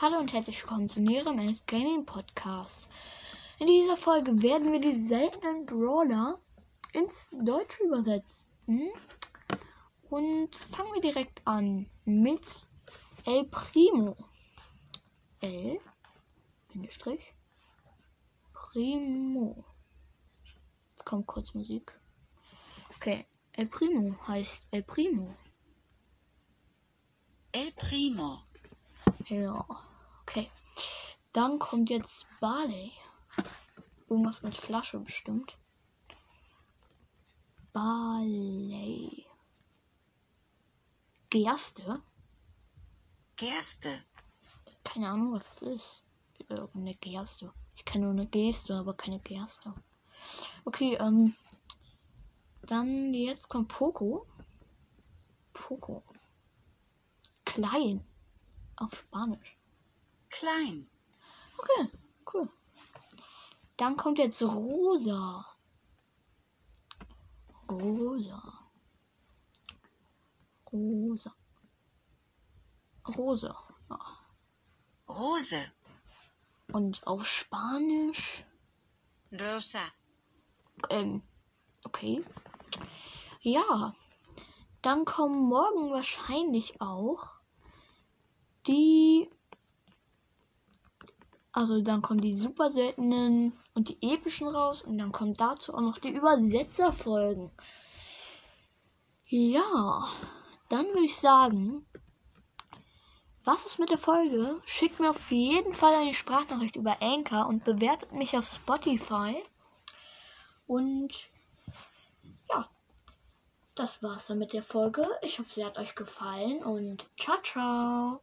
Hallo und herzlich willkommen zu Neremes Gaming Podcast. In dieser Folge werden wir die seltenen Brawler ins Deutsche übersetzen. Und fangen wir direkt an mit El Primo. El Bindestrich Primo. Jetzt kommt kurz Musik. Okay, El Primo heißt El Primo. El Primo. Ja, okay. Dann kommt jetzt Barley. Irgendwas mit Flasche bestimmt. Barley. Gerste. Gerste. Keine Ahnung, was das ist. Irgendeine Gerste. Ich kenne nur eine Geste, aber keine Gerste. Okay, ähm. Dann jetzt kommt Poco. Poco. Klein. Auf Spanisch. Klein. Okay, cool. Dann kommt jetzt Rosa. Rosa. Rosa. Rosa. Ja. Rose. Und auf Spanisch. Rosa. Ähm, okay. Ja. Dann kommen morgen wahrscheinlich auch die. Also dann kommen die super seltenen und die epischen raus und dann kommen dazu auch noch die Übersetzerfolgen. Ja, dann würde ich sagen, was ist mit der Folge? Schickt mir auf jeden Fall eine Sprachnachricht über Anchor und bewertet mich auf Spotify. Und ja, das war's dann mit der Folge. Ich hoffe, sie hat euch gefallen und ciao, ciao.